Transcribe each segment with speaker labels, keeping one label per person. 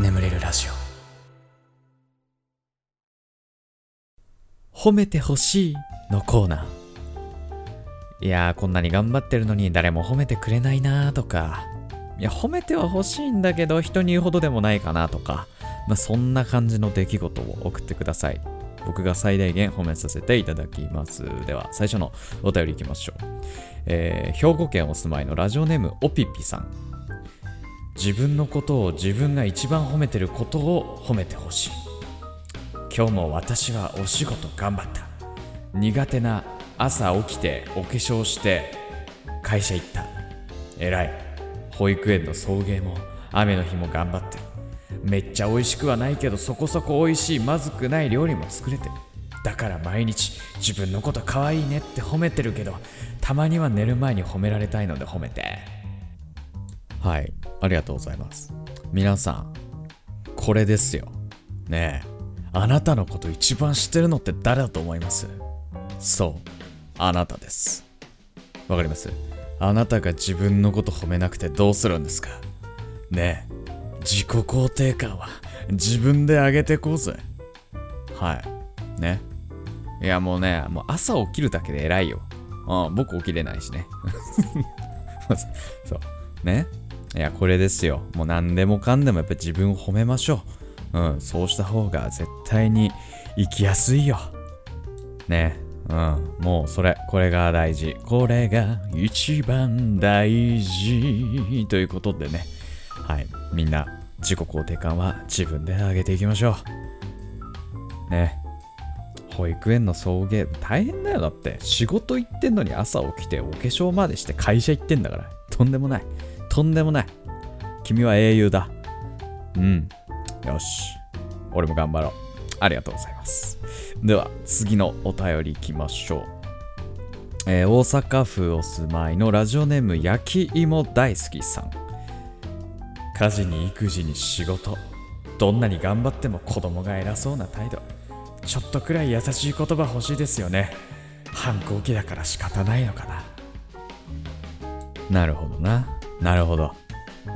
Speaker 1: 眠れるラジオ。褒めてほしいのコーナー。いやーこんなに頑張ってるのに誰も褒めてくれないなーとか。いや褒めては欲しいんだけど人に言うほどでもないかなとか。まあそんな感じの出来事を送ってください。僕が最大限褒めさせていただきます。では最初のお便りいきましょう、えー、兵庫県お住まいのラジオネームおぴぴさん。自分のことを自分が一番褒めてることを褒めてほしい。今日も私はお仕事頑張った。苦手な朝起きてお化粧して会社行った。偉い。保育園の送迎も雨の日も頑張ってる。めっちゃ美味しくはないけどそこそこ美味しいまずくない料理も作れてる。だから毎日自分のこと可愛いねって褒めてるけどたまには寝る前に褒められたいので褒めて。はい。ありがとうございます。皆さんこれですよ。ねえ。あなたのこと一番知ってるのって誰だと思います？そう。あなたです。わかります？あなたが自分のこと褒めなくてどうするんですか？ねえ。自己肯定感は自分で上げてこうぜ。はい。ね。いやもうねもう朝起きるだけで偉いよ。うん僕起きれないしね そうねいや、これですよ。もう何でもかんでもやっぱ自分を褒めましょう。うん、そうした方が絶対に生きやすいよ。ね。うん、もうそれ、これが大事。これが一番大事。ということでね。はい。みんな、自己肯定感は自分で上げていきましょう。ね。保育園の送迎、大変だよ。だって、仕事行ってんのに朝起きてお化粧までして会社行ってんだから。とんでもない。とんでもない。君は英雄だ。うん。よし。俺も頑張ろう。ありがとうございます。では、次のお便りいきましょう。えー、大阪府お住まいのラジオネーム焼き芋大好きさん。家事に育児に仕事。どんなに頑張っても子供が偉そうな態度。ちょっとくらい優しい言葉欲しいですよね。反抗期だから仕方ないのかな。なるほどな。なるほど。うん。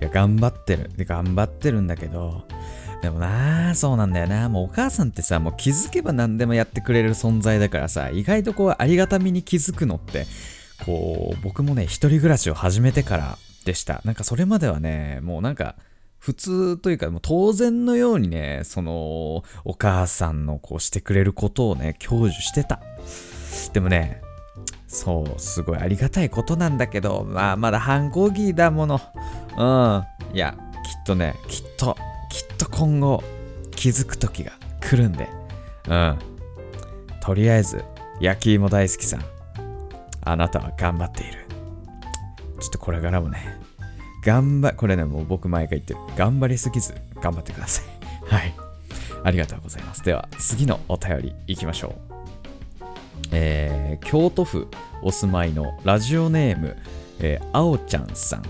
Speaker 1: いや、頑張ってる。で、頑張ってるんだけど、でもなあ、そうなんだよな。もうお母さんってさ、もう気づけば何でもやってくれる存在だからさ、意外とこう、ありがたみに気づくのって、こう、僕もね、一人暮らしを始めてからでした。なんかそれまではね、もうなんか、普通というか、もう当然のようにね、その、お母さんのこうしてくれることをね、享受してた。でもね、そう、すごいありがたいことなんだけど、まあ、まだ反抗期だもの。うん。いや、きっとね、きっと、きっと今後、気づく時が来るんで。うん。とりあえず、焼き芋大好きさん。あなたは頑張っている。ちょっとこれからもね、頑張、これね、もう僕毎回言ってる。頑張りすぎず、頑張ってください。はい。ありがとうございます。では、次のお便りいきましょう。えー、京都府お住まいのラジオネーム、えー、あおちゃんさん。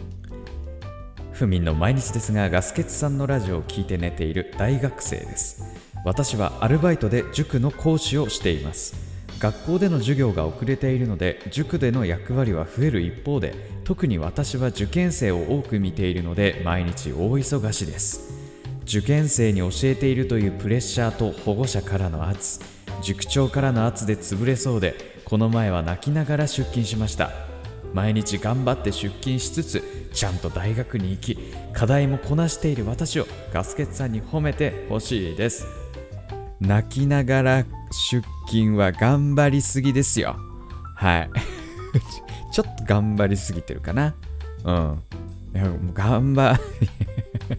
Speaker 1: ふみんの毎日ですが、ガスケツさんのラジオを聞いて寝ている大学生です。私はアルバイトで塾の講師をしています。学校での授業が遅れているので、塾での役割は増える一方で、特に私は受験生を多く見ているので、毎日大忙しです。受験生に教えているというプレッシャーと保護者からの圧、塾長からの圧で潰れそうでこの前は泣きながら出勤しました。毎日頑張って出勤しつつちゃんと大学に行き課題もこなしている私をガスケツさんに褒めてほしいです。泣きながら出勤は頑張りすぎですよ。はい。ちょっと頑張りすぎてるかな。うん。いやもう頑張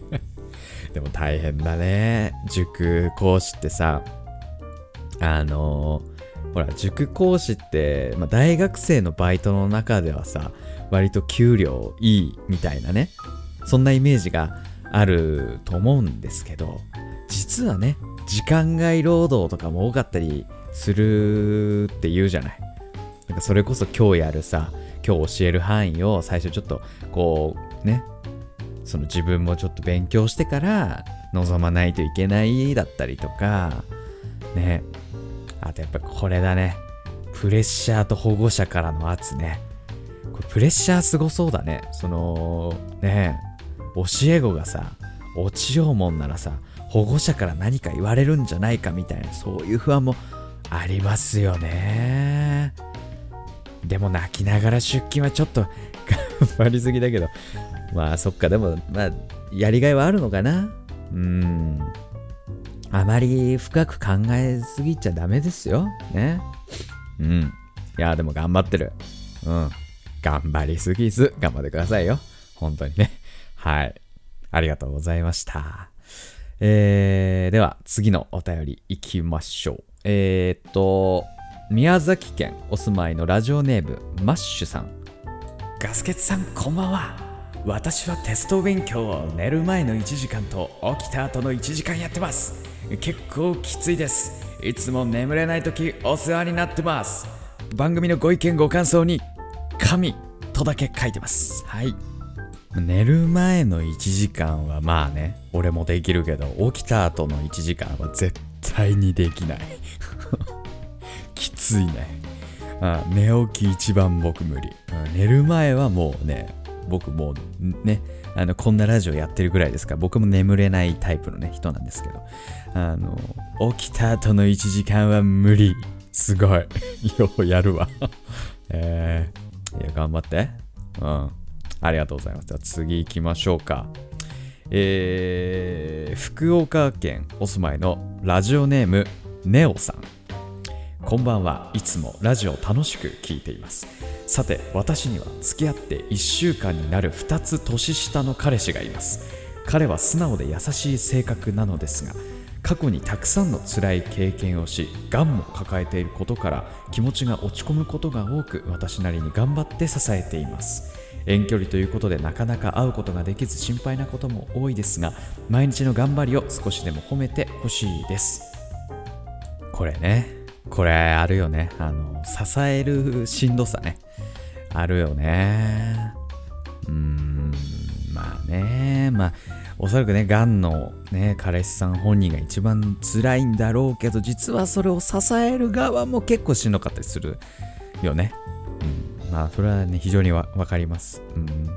Speaker 1: でも大変だね。塾講師ってさあのー、ほら、塾講師って、まあ、大学生のバイトの中ではさ、割と給料いいみたいなね、そんなイメージがあると思うんですけど、実はね、時間外労働とかも多かったりするって言うじゃない。なんかそれこそ今日やるさ、今日教える範囲を最初ちょっとこうね、その自分もちょっと勉強してから望まないといけないだったりとか、ね、あとやっぱこれだね。プレッシャーと保護者からの圧ね。これプレッシャーすごそうだね。その、ね教え子がさ、落ちようもんならさ、保護者から何か言われるんじゃないかみたいな、そういう不安もありますよね。でも泣きながら出勤はちょっと頑張りすぎだけど、まあそっか、でも、まあ、やりがいはあるのかなうん。あまり深く考えすぎちゃダメですよ。ね。うん。いや、でも頑張ってる。うん。頑張りすぎず、頑張ってくださいよ。本当にね。はい。ありがとうございました。えー、では、次のお便り行きましょう。えー、っと、宮崎県お住まいのラジオネーム、マッシュさん。ガスケツさん、こんばんは。私はテスト勉強を寝る前の1時間と起きた後の1時間やってます。結構きついです。いつも眠れない時お世話になってます。番組のご意見ご感想に神とだけ書いてます。はい。寝る前の1時間はまあね、俺もできるけど、起きた後の1時間は絶対にできない。きついね。あ寝起き一番僕無理。寝る前はもうね、僕もうね、あの、こんなラジオやってるぐらいですから、僕も眠れないタイプのね、人なんですけど、あの、起きた後の1時間は無理。すごい。ようやるわ。えー、いや、頑張って。うん。ありがとうございます。じゃあ次行きましょうか。えー、福岡県お住まいのラジオネームネオさん。こんばんはいつもラジオ楽しく聞いています。さて、私には付き合って1週間になる2つ年下の彼氏がいます。彼は素直で優しい性格なのですが、過去にたくさんの辛い経験をし、がんも抱えていることから気持ちが落ち込むことが多く、私なりに頑張って支えています。遠距離ということでなかなか会うことができず心配なことも多いですが毎日の頑張りを少しでも褒めてほしいですこれねこれあるよねあの支えるしんどさねあるよねうーんまあねまあおそらくね、がんのね、彼氏さん本人が一番辛いんだろうけど、実はそれを支える側も結構しんどかったりするよね。うんまあ、それはね、非常にわかります。うん。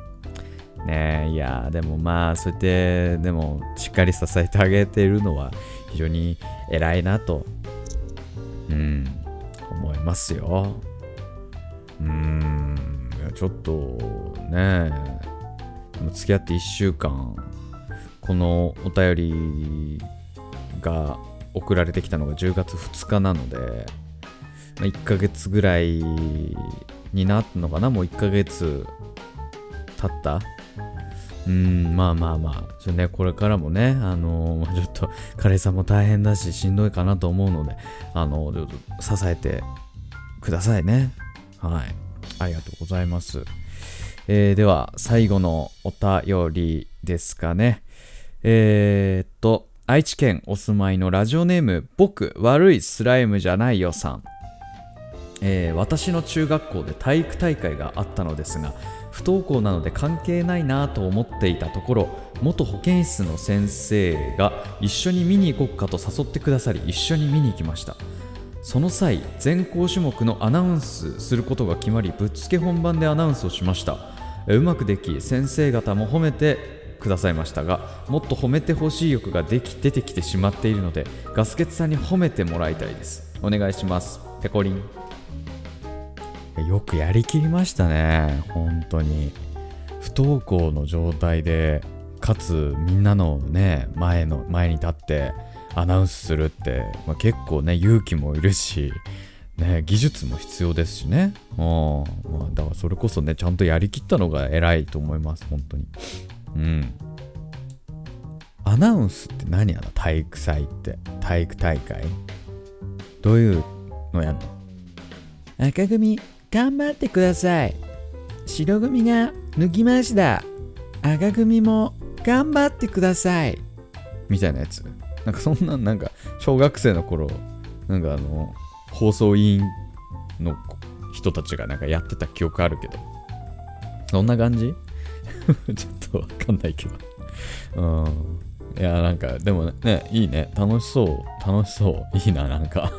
Speaker 1: ねいやでもまあ、そうやって、でも、しっかり支えてあげているのは、非常に偉いなと、うん、思いますよ。うん、ちょっと、ね。付き合って1週間、このお便りが送られてきたのが10月2日なので、ま、1ヶ月ぐらいになったのかな？もう1ヶ月経ったうんまあまあまあ。ちょねこれからもねあのー、ちょっと彼氏さんも大変だししんどいかなと思うのであのー、支えてくださいね。はい。ありがとうございます。えー、では最後のお便りですかね。えー、っと愛知県お住まいのラジオネーム僕悪いスライムじゃないよさん。えー、私の中学校で体育大会があったのですが不登校なので関係ないなと思っていたところ元保健室の先生が一緒に見に行こうかと誘ってくださり一緒に見に行きました。その際全校種目のアナウンスすることが決まりぶっつけ本番でアナウンスをしました。うまくでき先生方も褒めてくださいましたがもっと褒めてほしい欲ができ出てきてしまっているのでガスケツさんに褒めてもらいたいです。お願いします。ペコリン。よくやりきりましたね本当に不登校の状態でかつみんなのね前の前に立ってアナウンスするって、まあ、結構ね勇気もいるしね、技術も必要ですしね。うんまあ、だからそれこそね、ちゃんとやりきったのが偉いと思います、本当に。うん。アナウンスって何やな体育祭って。体育大会どういうのやんの？赤組頑張ってください。白組が抜きました。赤組も頑張ってください。みたいなやつ。なんかそんな、なんか、小学生の頃、なんかあの、放送委員の人たちがなんかやってた記憶あるけど。そんな感じ？ちょっとわかんないけど。うん。いや、なんか、でもね、いいね。楽しそう。楽しそう。いいな、なんか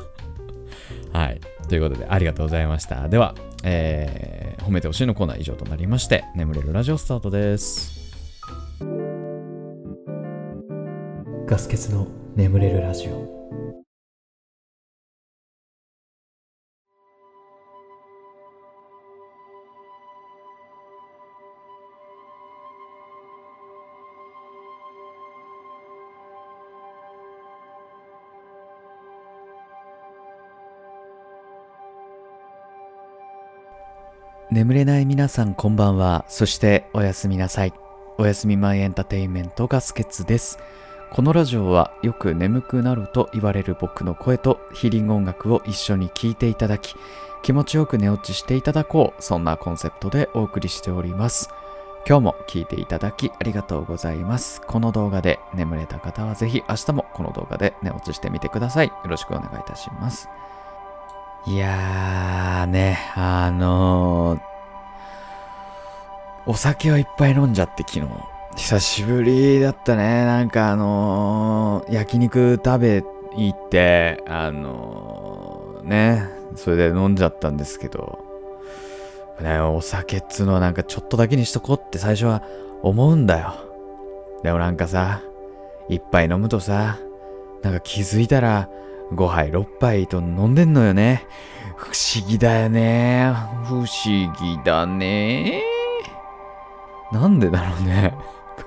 Speaker 1: はい。ということで、ありがとうございました。では、えー、褒めてほしいのコーナー以上となりまして、眠れるラジオスタートです。ガス欠の眠れるラジオ。眠れない皆さんこんばんは。そしておやすみなさい。おやすみマイエンターテインメントガスケツです。このラジオはよく眠くなると言われる僕の声とヒーリング音楽を一緒に聴いていただき、気持ちよく寝落ちしていただこう。そんなコンセプトでお送りしております。今日も聴いていただきありがとうございます。この動画で眠れた方はぜひ明日もこの動画で寝落ちしてみてください。よろしくお願いいたします。いやーね、あの、お酒をいっぱい飲んじゃって昨日。久しぶりだったね。なんかあのー、焼肉食べ行って、あのー、ね、それで飲んじゃったんですけど、ね、お酒っつうのはなんかちょっとだけにしとこうって最初は思うんだよ。でもなんかさ、一杯飲むとさ、なんか気づいたら、5杯6杯と飲んでんのよね。不思議だよね。不思議だね。なんでだろうね。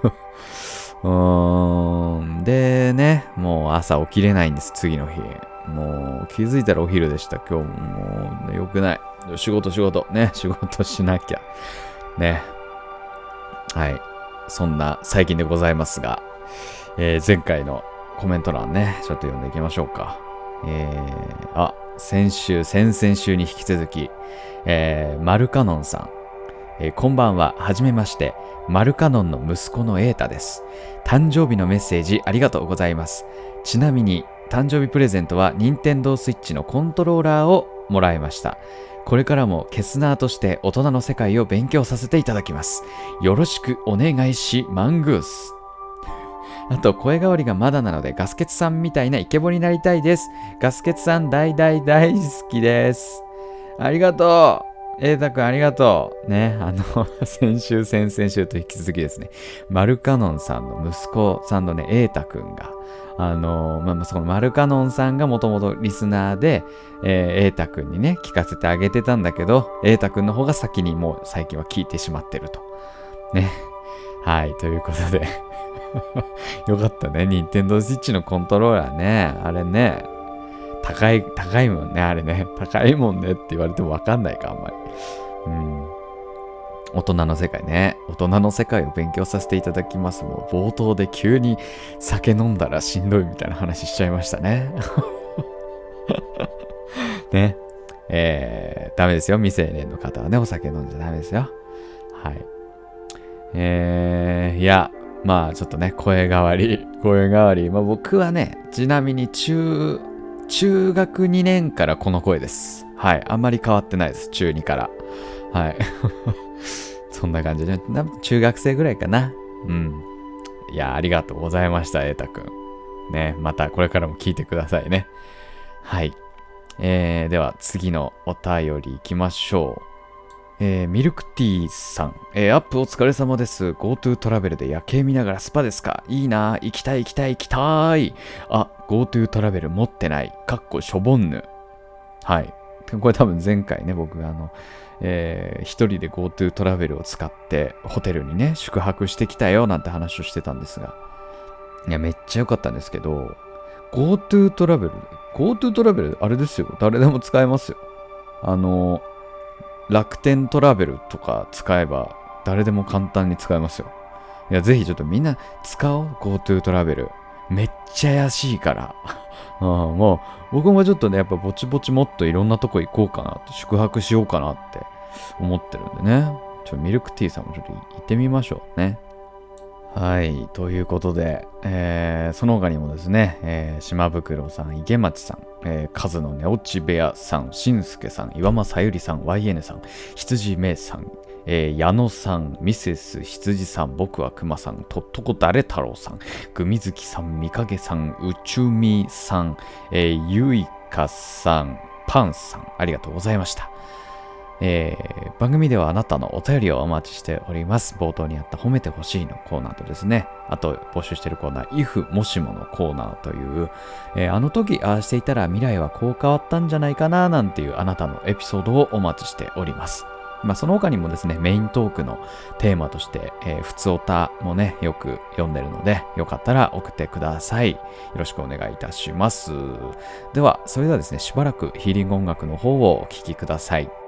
Speaker 1: うーん。でね、もう朝起きれないんです、次の日。もう気づいたらお昼でした。今日ももう、ね、よくない。仕事仕事。ね、仕事しなきゃ。ね。はい。そんな最近でございますが、えー前回のコメント欄ね、ちょっと読んでいきましょうか。えー、あ、先週、先々週に引き続き、えー、マルカノンさん。えーこんばんは、はじめまして。マルカノンの息子のエータです。誕生日のメッセージありがとうございます。ちなみに、誕生日プレゼントは任天堂スイッチのコントローラーをもらいました。これからもケスナーとして大人の世界を勉強させていただきます。よろしくお願いし、マングース。あと、声変わりがまだなので、ガスケツさんみたいなイケボになりたいです。ガスケツさん大大大好きです。ありがとう。エータくんありがとう。ね、あの、先週、先々週と引き続きですね、マルカノンさんの息子さんのね、エータくんが、あの、まあ、まあ、そのマルカノンさんがもともとリスナーで、えー、エータくんにね、聞かせてあげてたんだけど、エータくんの方が先にもう最近は聞いてしまってると。ね。はい、ということで。よかったね。任天堂スイッチのコントローラーね。あれね。高い、高いもんね。あれね。高いもんねって言われてもわかんないか、あんまり。うん。大人の世界ね。大人の世界を勉強させていただきます。もう冒頭で急に酒飲んだらしんどいみたいな話しちゃいましたね。ね。えー、ダメですよ。未成年の方はね、お酒飲んじゃダメですよ。はい。えー、いや、まあちょっとね、声変わり、声変わり。まあ僕はね、ちなみに中、中学2年からこの声です。はい。あんまり変わってないです。中2から。はい。そんな感じで、中学生ぐらいかな。うん。いや、ありがとうございました、瑛太くん。ね、またこれからも聞いてくださいね。はい。えー、では次のお便り行きましょう。えーミルクティーさん、えーアップお疲れ様です。GoTo トラベルで夜景見ながらスパですか？いいな行きたい行きたい行きたいあ、GoTo トラベル持ってない。かっこしょぼんぬ。はい。これ多分前回ね、僕があの、えー一人で GoTo トラベルを使ってホテルにね、宿泊してきたよなんて話をしてたんですが、いや、めっちゃ良かったんですけど、GoTo トラベル、GoTo トラベル、あれですよ、誰でも使えますよ。あの、楽天トラベルとか使えば誰でも簡単に使えますよ。いや、ぜひちょっとみんな使おう、GoTo トラベル。めっちゃ安いから。うん、もう、僕もちょっとね、やっぱぼちぼちもっといろんなとこ行こうかなって、宿泊しようかなって思ってるんでね。ちょ、ミルクティーさんもちょっと行ってみましょうね。はい。ということで、えーその他にもですね、えー島袋さん、池町さん、えー、カズの寝落ち部屋さん、しんすけさん、岩間さゆりさん、YN さん、羊めいさん、えー矢野さん、ミセス羊さん、僕は熊さん、とっとこ誰太郎さん、グミ月さん、みかげさん、宇宙みさん、えーゆいかさん、パンさん、ありがとうございました。えー、番組ではあなたのお便りをお待ちしております。冒頭にあった褒めてほしいのコーナーとですね、あと募集しているコーナー、if もしものコーナーという、えー、あの時ああしていたら未来はこう変わったんじゃないかななんていうあなたのエピソードをお待ちしております。まあ、その他にもですね、メイントークのテーマとして、えー、普通歌もね、よく読んでるので、よかったら送ってください。よろしくお願いいたします。では、それではですね、しばらくヒーリング音楽の方をお聴きください。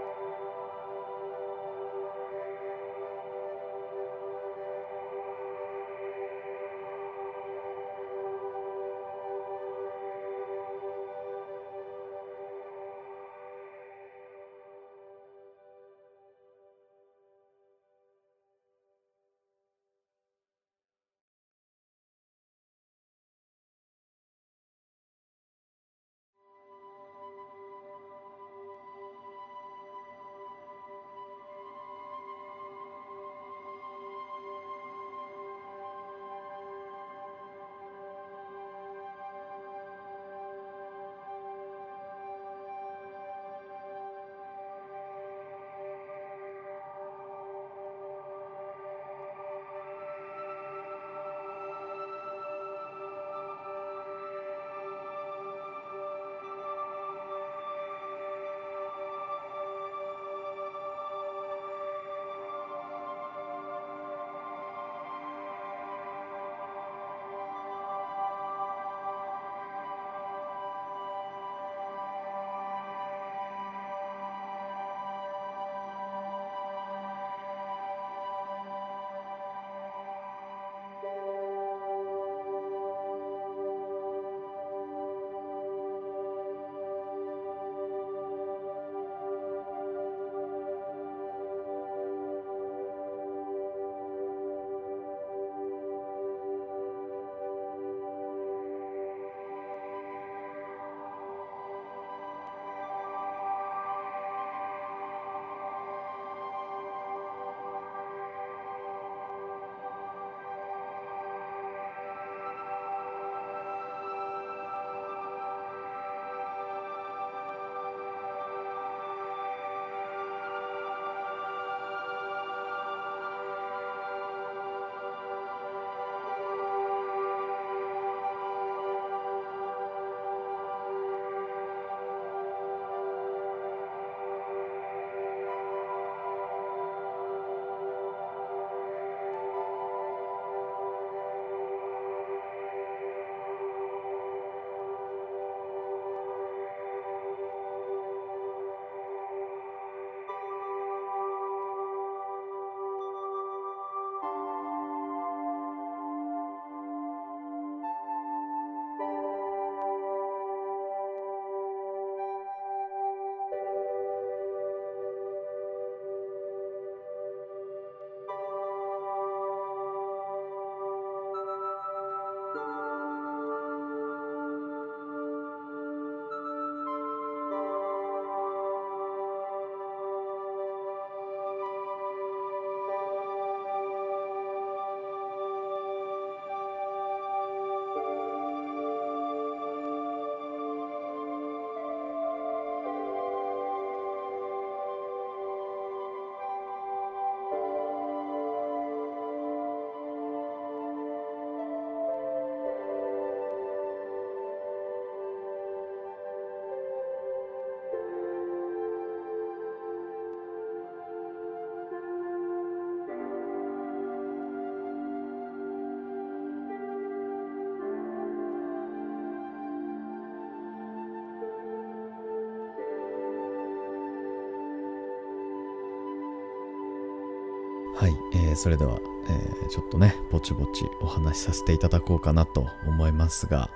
Speaker 1: ー、それでは、えー、ちょっとね、ぼちぼちお話しさせていただこうかなと思いますが、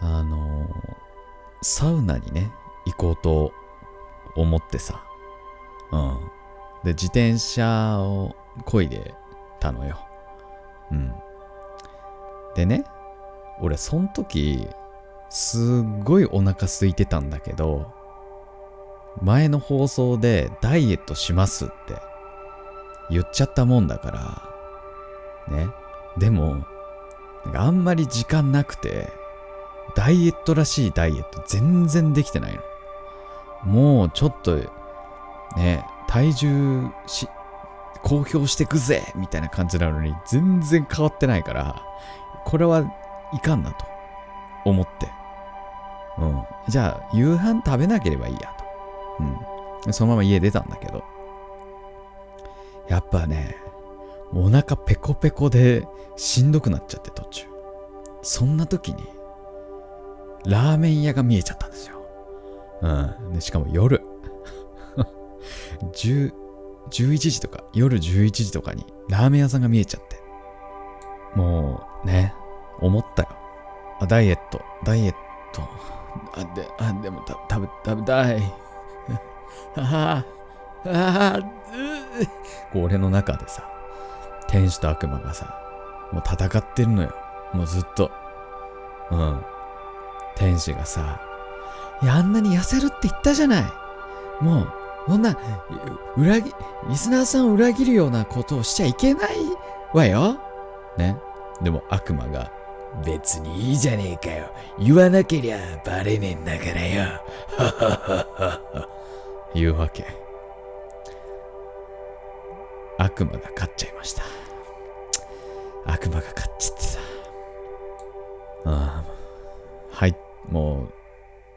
Speaker 1: あのー、サウナにね、行こうと思ってさ、うん。で、自転車を漕いでたのよ。うん。でね、俺、その時、すっごいお腹空いてたんだけど、前の放送でダイエットしますって言っちゃったもんだから、ね。でも、あんまり時間なくて、ダイエットらしいダイエット全然できてないの。もうちょっと、ね、体重し、公表してくぜみたいな感じなのに、全然変わってないから、これはいかんなと思って。うん。じゃあ、夕飯食べなければいいやと。うん。そのまま家出たんだけど。やっぱね、お腹ペコペコでしんどくなっちゃって途中。そんな時に、ラーメン屋が見えちゃったんですよ。うん。でしかも夜。11時とか、夜11時とかにラーメン屋さんが見えちゃって。もうね、思ったよ。あ、ダイエット、ダイエット。あ、で、あ、でもた、食べ、食べたい。ああ、ああ、俺の中でさ、天使と悪魔がさ、もう戦ってるのよ。もうずっと。うん。天使がさ、いや、あんなに痩せるって言ったじゃない。もう、そんな、裏切、リスナーさんを裏切るようなことをしちゃいけないわよ。ね。でも悪魔が、別にいいじゃねえかよ。言わなけりゃバレねえんだからよ。はははは。言うわけ。悪魔が勝っちゃいました。悪魔が勝っちゃってさ。ああ。はい、も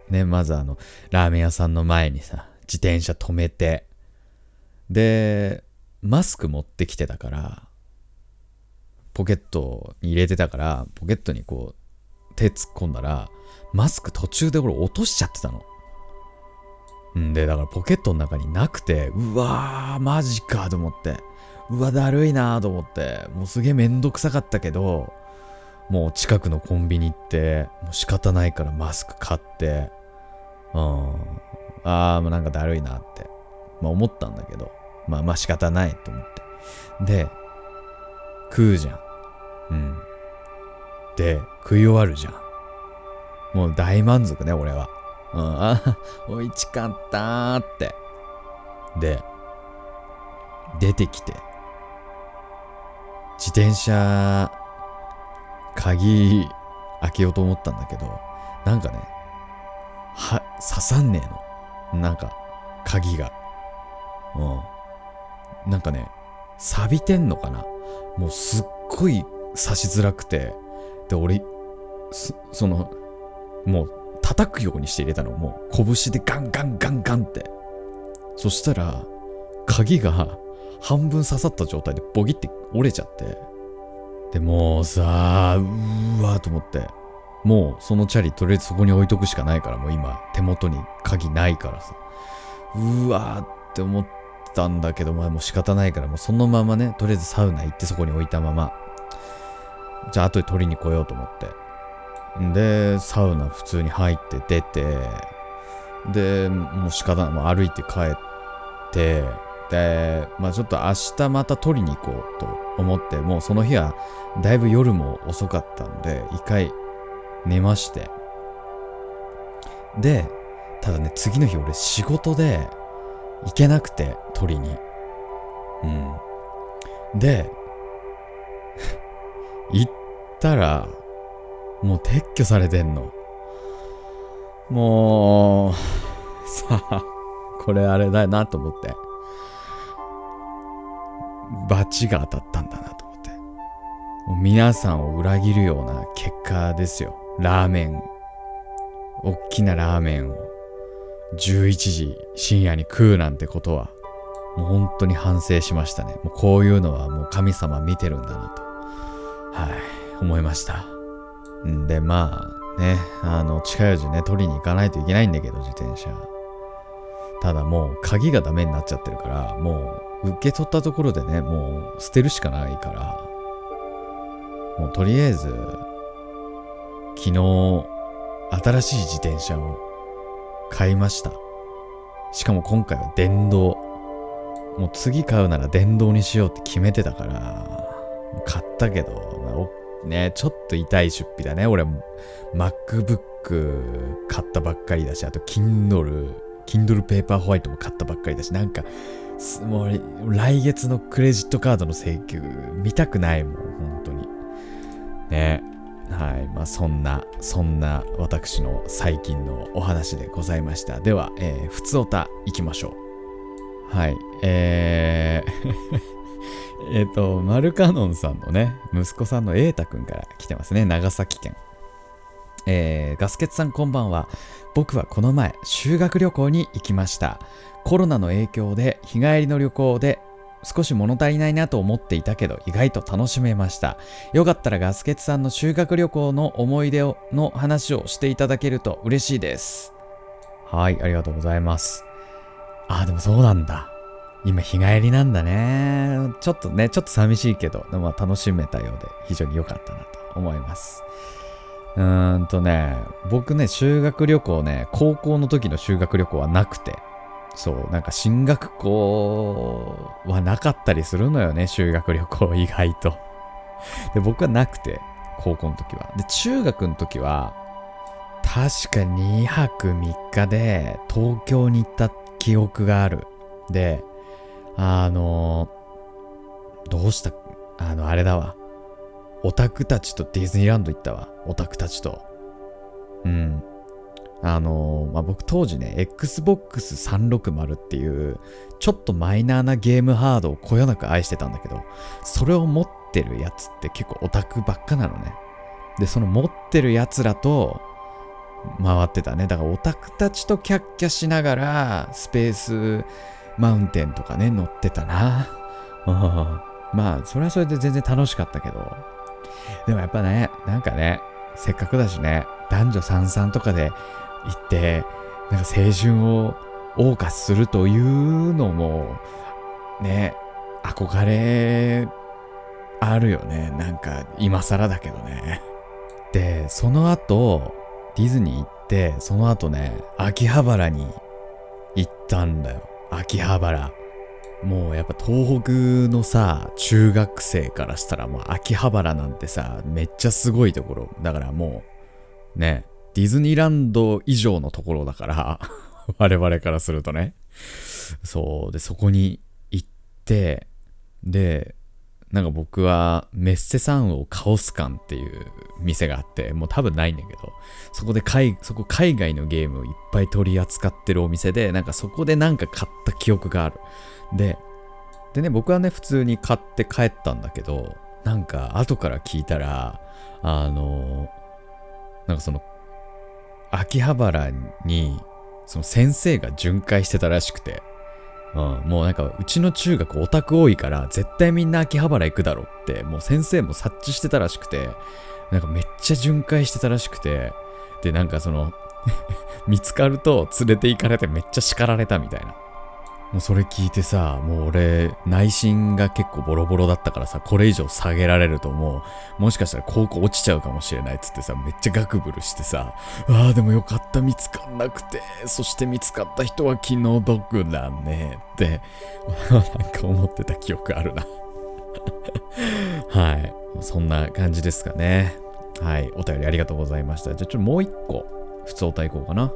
Speaker 1: う、ね、まずあの、ラーメン屋さんの前にさ、自転車止めて、で、マスク持ってきてたから、ポケットに入れてたから、ポケットにこう、手突っ込んだら、マスク途中で俺落としちゃってたの。んで、だからポケットの中になくて、うわー、マジかと思って。うわ、だるいなと思って。もうすげえめんどくさかったけど、もう近くのコンビニ行って、もう仕方ないからマスク買って、うん、ああ、もうなんかだるいなって、まあ思ったんだけど、まあまあ仕方ないと思って。で、食うじゃん。うん。で、食い終わるじゃん。もう大満足ね、俺は。うん、あ、美味しかったーって。で、出てきて、自転車、鍵開けようと思ったんだけど、なんかね、は、刺さんねえの。なんか、鍵が。うん。なんかね、錆びてんのかなもうすっごい刺しづらくて、で、俺、その、もう叩くようにして入れたの。もう拳でガンガンガンガンって。そしたら、鍵が半分刺さった状態でボギって折れちゃって。で、もうさ、うわと思って。もうそのチャリとりあえずそこに置いとくしかないからもう今手元に鍵ないからさ。うわーって思ったんだけどまあもう仕方ないからもうそのままねとりあえずサウナ行ってそこに置いたまま。じゃあ後で取りに来ようと思って。でサウナ普通に入って出て。でもう仕方ない。もう歩いて帰って。まあちょっと明日また取りに行こうと思ってもうその日はだいぶ夜も遅かったんで一回寝まして。で、ただね、次の日俺仕事で行けなくて、取りに。うん。で、行ったら、もう撤去されてんの。もう、さあ、これあれだなと思って。バチが当たったんだなと思って。もう皆さんを裏切るような結果ですよ。ラーメン、おっきなラーメンを11時深夜に食うなんてことは、もう本当に反省しましたね。もうこういうのはもう神様見てるんだなと、はい、思いました。んで、まあ、ね、あの、近いうちね、取りに行かないといけないんだけど、自転車。ただもう、鍵がダメになっちゃってるから、もう、受け取ったところでね、もう、捨てるしかないから、もう、とりあえず、昨日、新しい自転車を買いました。しかも今回は電動。もう次買うなら電動にしようって決めてたから、買ったけど、まあね、ちょっと痛い出費だね。俺、MacBook 買ったばっかりだし、あと Kindle、Kindle Paper White も買ったばっかりだし、なんか、もう来月のクレジットカードの請求見たくないもん、本当に。ね。はい。まあ、そんな、そんな私の最近のお話でございました。では、えー、ふつおた行きましょう。はい。えー えっと、マルカノンさんのね、息子さんの瑛太くんから来てますね。長崎県。えー、ガスケツさんこんばんは。僕はこの前、修学旅行に行きました。コロナの影響で日帰りの旅行で少し物足りないなと思っていたけど意外と楽しめました。よかったらガスケツさんの修学旅行の思い出をの話をしていただけると嬉しいです。はい、ありがとうございます。あ、でもそうなんだ。今日帰りなんだね。ちょっとね、ちょっと寂しいけど、でも楽しめたようで非常に良かったなと思います。うーんとね、僕ね、修学旅行ね、高校の時の修学旅行はなくて、そう、なんか進学校はなかったりするのよね、修学旅行意外と。で、僕はなくて、高校の時は。で、中学の時は、確か2泊3日で東京に行った記憶がある。で、あのどうしたあの、あれだわ。オタクたちとディズニーランド行ったわ。オタクたちと。うん。あのまあ、僕当時ね、Xbox 360っていう、ちょっとマイナーなゲームハードをこよなく愛してたんだけど、それを持ってるやつって結構オタクばっかなのね。で、その持ってるやつらと回ってたね。だからオタクたちとキャッキャしながら、スペースマウンテンとかね、乗ってたな。まあ、それはそれで全然楽しかったけど。でもやっぱね、なんかね、せっかくだしね、男女三々とかで行って、なんか青春を謳歌するというのも、ね、憧れあるよね。なんか今更だけどね。で、その後、ディズニー行って、その後ね、秋葉原に行ったんだよ。秋葉原。もうやっぱ東北のさ、中学生からしたらもう秋葉原なんてさ、めっちゃすごいところ。だからもう、ね、ディズニーランド以上のところだから 我々からするとね。そう。で、そこに行って、で、なんか僕はメッセさんをカオス館っていう店があって、もう多分ないんだけど、そこで海、そこ海外のゲームをいっぱい取り扱ってるお店で、なんかそこでなんか買った記憶がある。で、でね、僕はね、普通に買って帰ったんだけど、なんか後から聞いたら、あの、なんかその、秋葉原に、その先生が巡回してたらしくて、うん、もうなんかうちの中学オタク多いから絶対みんな秋葉原行くだろってもう先生も察知してたらしくて。なんかめっちゃ巡回してたらしくて。でなんかその 見つかると連れて行かれてめっちゃ叱られたみたいな。もうそれ聞いてさ、もう俺、内心が結構ボロボロだったからさ、これ以上下げられるともう、もしかしたら高校落ちちゃうかもしれないっつってさ、めっちゃガクブルしてさ、ああ、でもよかった、見つかんなくて、そして見つかった人は気の毒だね、って、なんか思ってた記憶あるな はい。そんな感じですかね。はい。お便りありがとうございました。じゃあちょっともう一個、普通お便りいこうかな。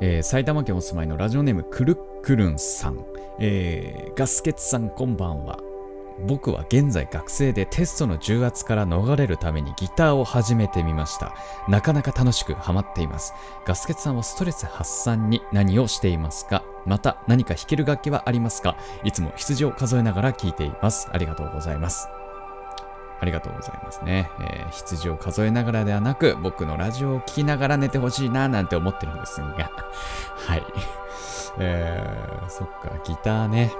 Speaker 1: えー、埼玉県お住まいのラジオネームくるっくるんさん、えー、ガスケツさんこんばんは。僕は現在学生でテストの重圧から逃れるためにギターを始めてみました。なかなか楽しくハマっています。ガスケツさんはストレス発散に何をしていますか？また何か弾ける楽器はありますか？いつも羊を数えながら聴いています。ありがとうございます。ありがとうございますね。えー、羊を数えながらではなく、僕のラジオを聴きながら寝てほしいななんて思ってるんですが。はい。えー、そっか、ギターね。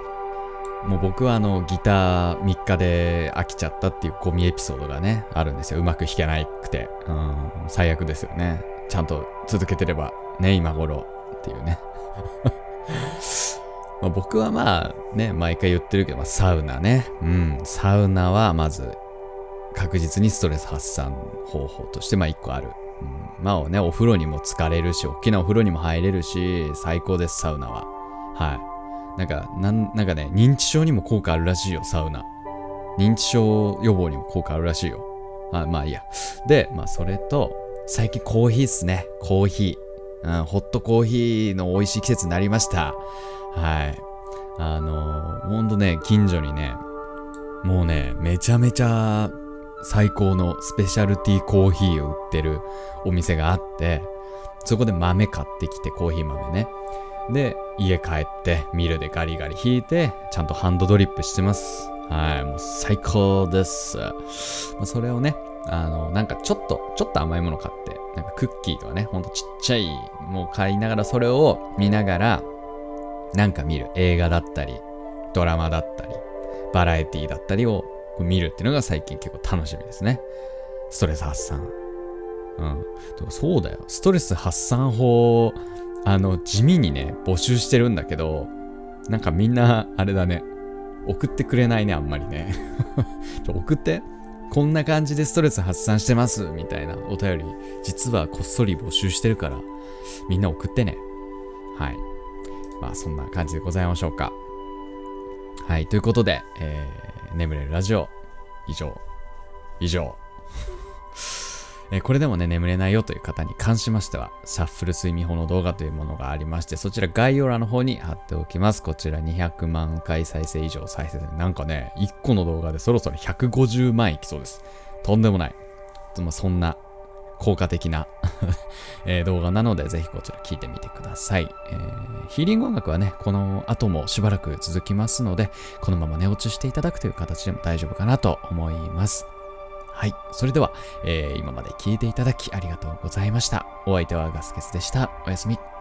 Speaker 1: もう僕はあのギター3日で飽きちゃったっていうゴミエピソードがね、あるんですよ。うまく弾けなくて。うん、最悪ですよね。ちゃんと続けてれば、ね、今頃っていうね。まあ僕はまあね、毎回言ってるけど、まあ、サウナね。うん、サウナはまず確実にストレス発散方法としてまあ1個ある。うん、まあね、お風呂にも浸かれるし、大きなお風呂にも入れるし、最高です、サウナは。はい。なんか、なんなんかね、認知症にも効果あるらしいよ、サウナ。認知症予防にも効果あるらしいよ。あまあいいや。で、まあそれと、最近コーヒーっすね。コーヒー。うん、ホットコーヒーの美味しい季節になりました。はい。あのー、ほんとね、近所にね、もうね、めちゃめちゃ最高のスペシャルティーコーヒーを売ってるお店があって、そこで豆買ってきて、コーヒー豆ね。で、家帰ってミルでガリガリ引いて、ちゃんとハンドドリップしてます。はい、もう最高です。まあ、それをね、あの、なんかちょっと、ちょっと甘いもの買って、なんかクッキーとかね、ほんとちっちゃい、もう買いながらそれを見ながら、なんか見る。映画だったり、ドラマだったり、バラエティーだったりを見るっていうのが最近結構楽しみですね。ストレス発散。うん。でもそうだよ。ストレス発散法、あの、地味にね、募集してるんだけど、なんかみんな、あれだね。送ってくれないね、あんまりね。ち ょ送って？こんな感じでストレス発散してます、みたいなお便り、実はこっそり募集してるから、みんな送ってね。はい。まあ、そんな感じでございましょうか。はい。ということで、えー、眠れるラジオ、以上。以上。えこれでもね、眠れないよという方に関しましては、シャッフル睡眠法の動画というものがありまして、そちら概要欄の方に貼っておきます。こちら200万回再生以上再生なんかね、1個の動画でそろそろ150万いきそうです。とんでもない。まあ、そんな効果的な え動画なので、ぜひこちら聞いてみてください。えーヒーリング音楽はね、この後もしばらく続きますので、このまま寝落ちしていただくという形でも大丈夫かなと思います。はい。それでは、えー今まで聞いていただきありがとうございました。お相手はガスケツでした。おやすみ。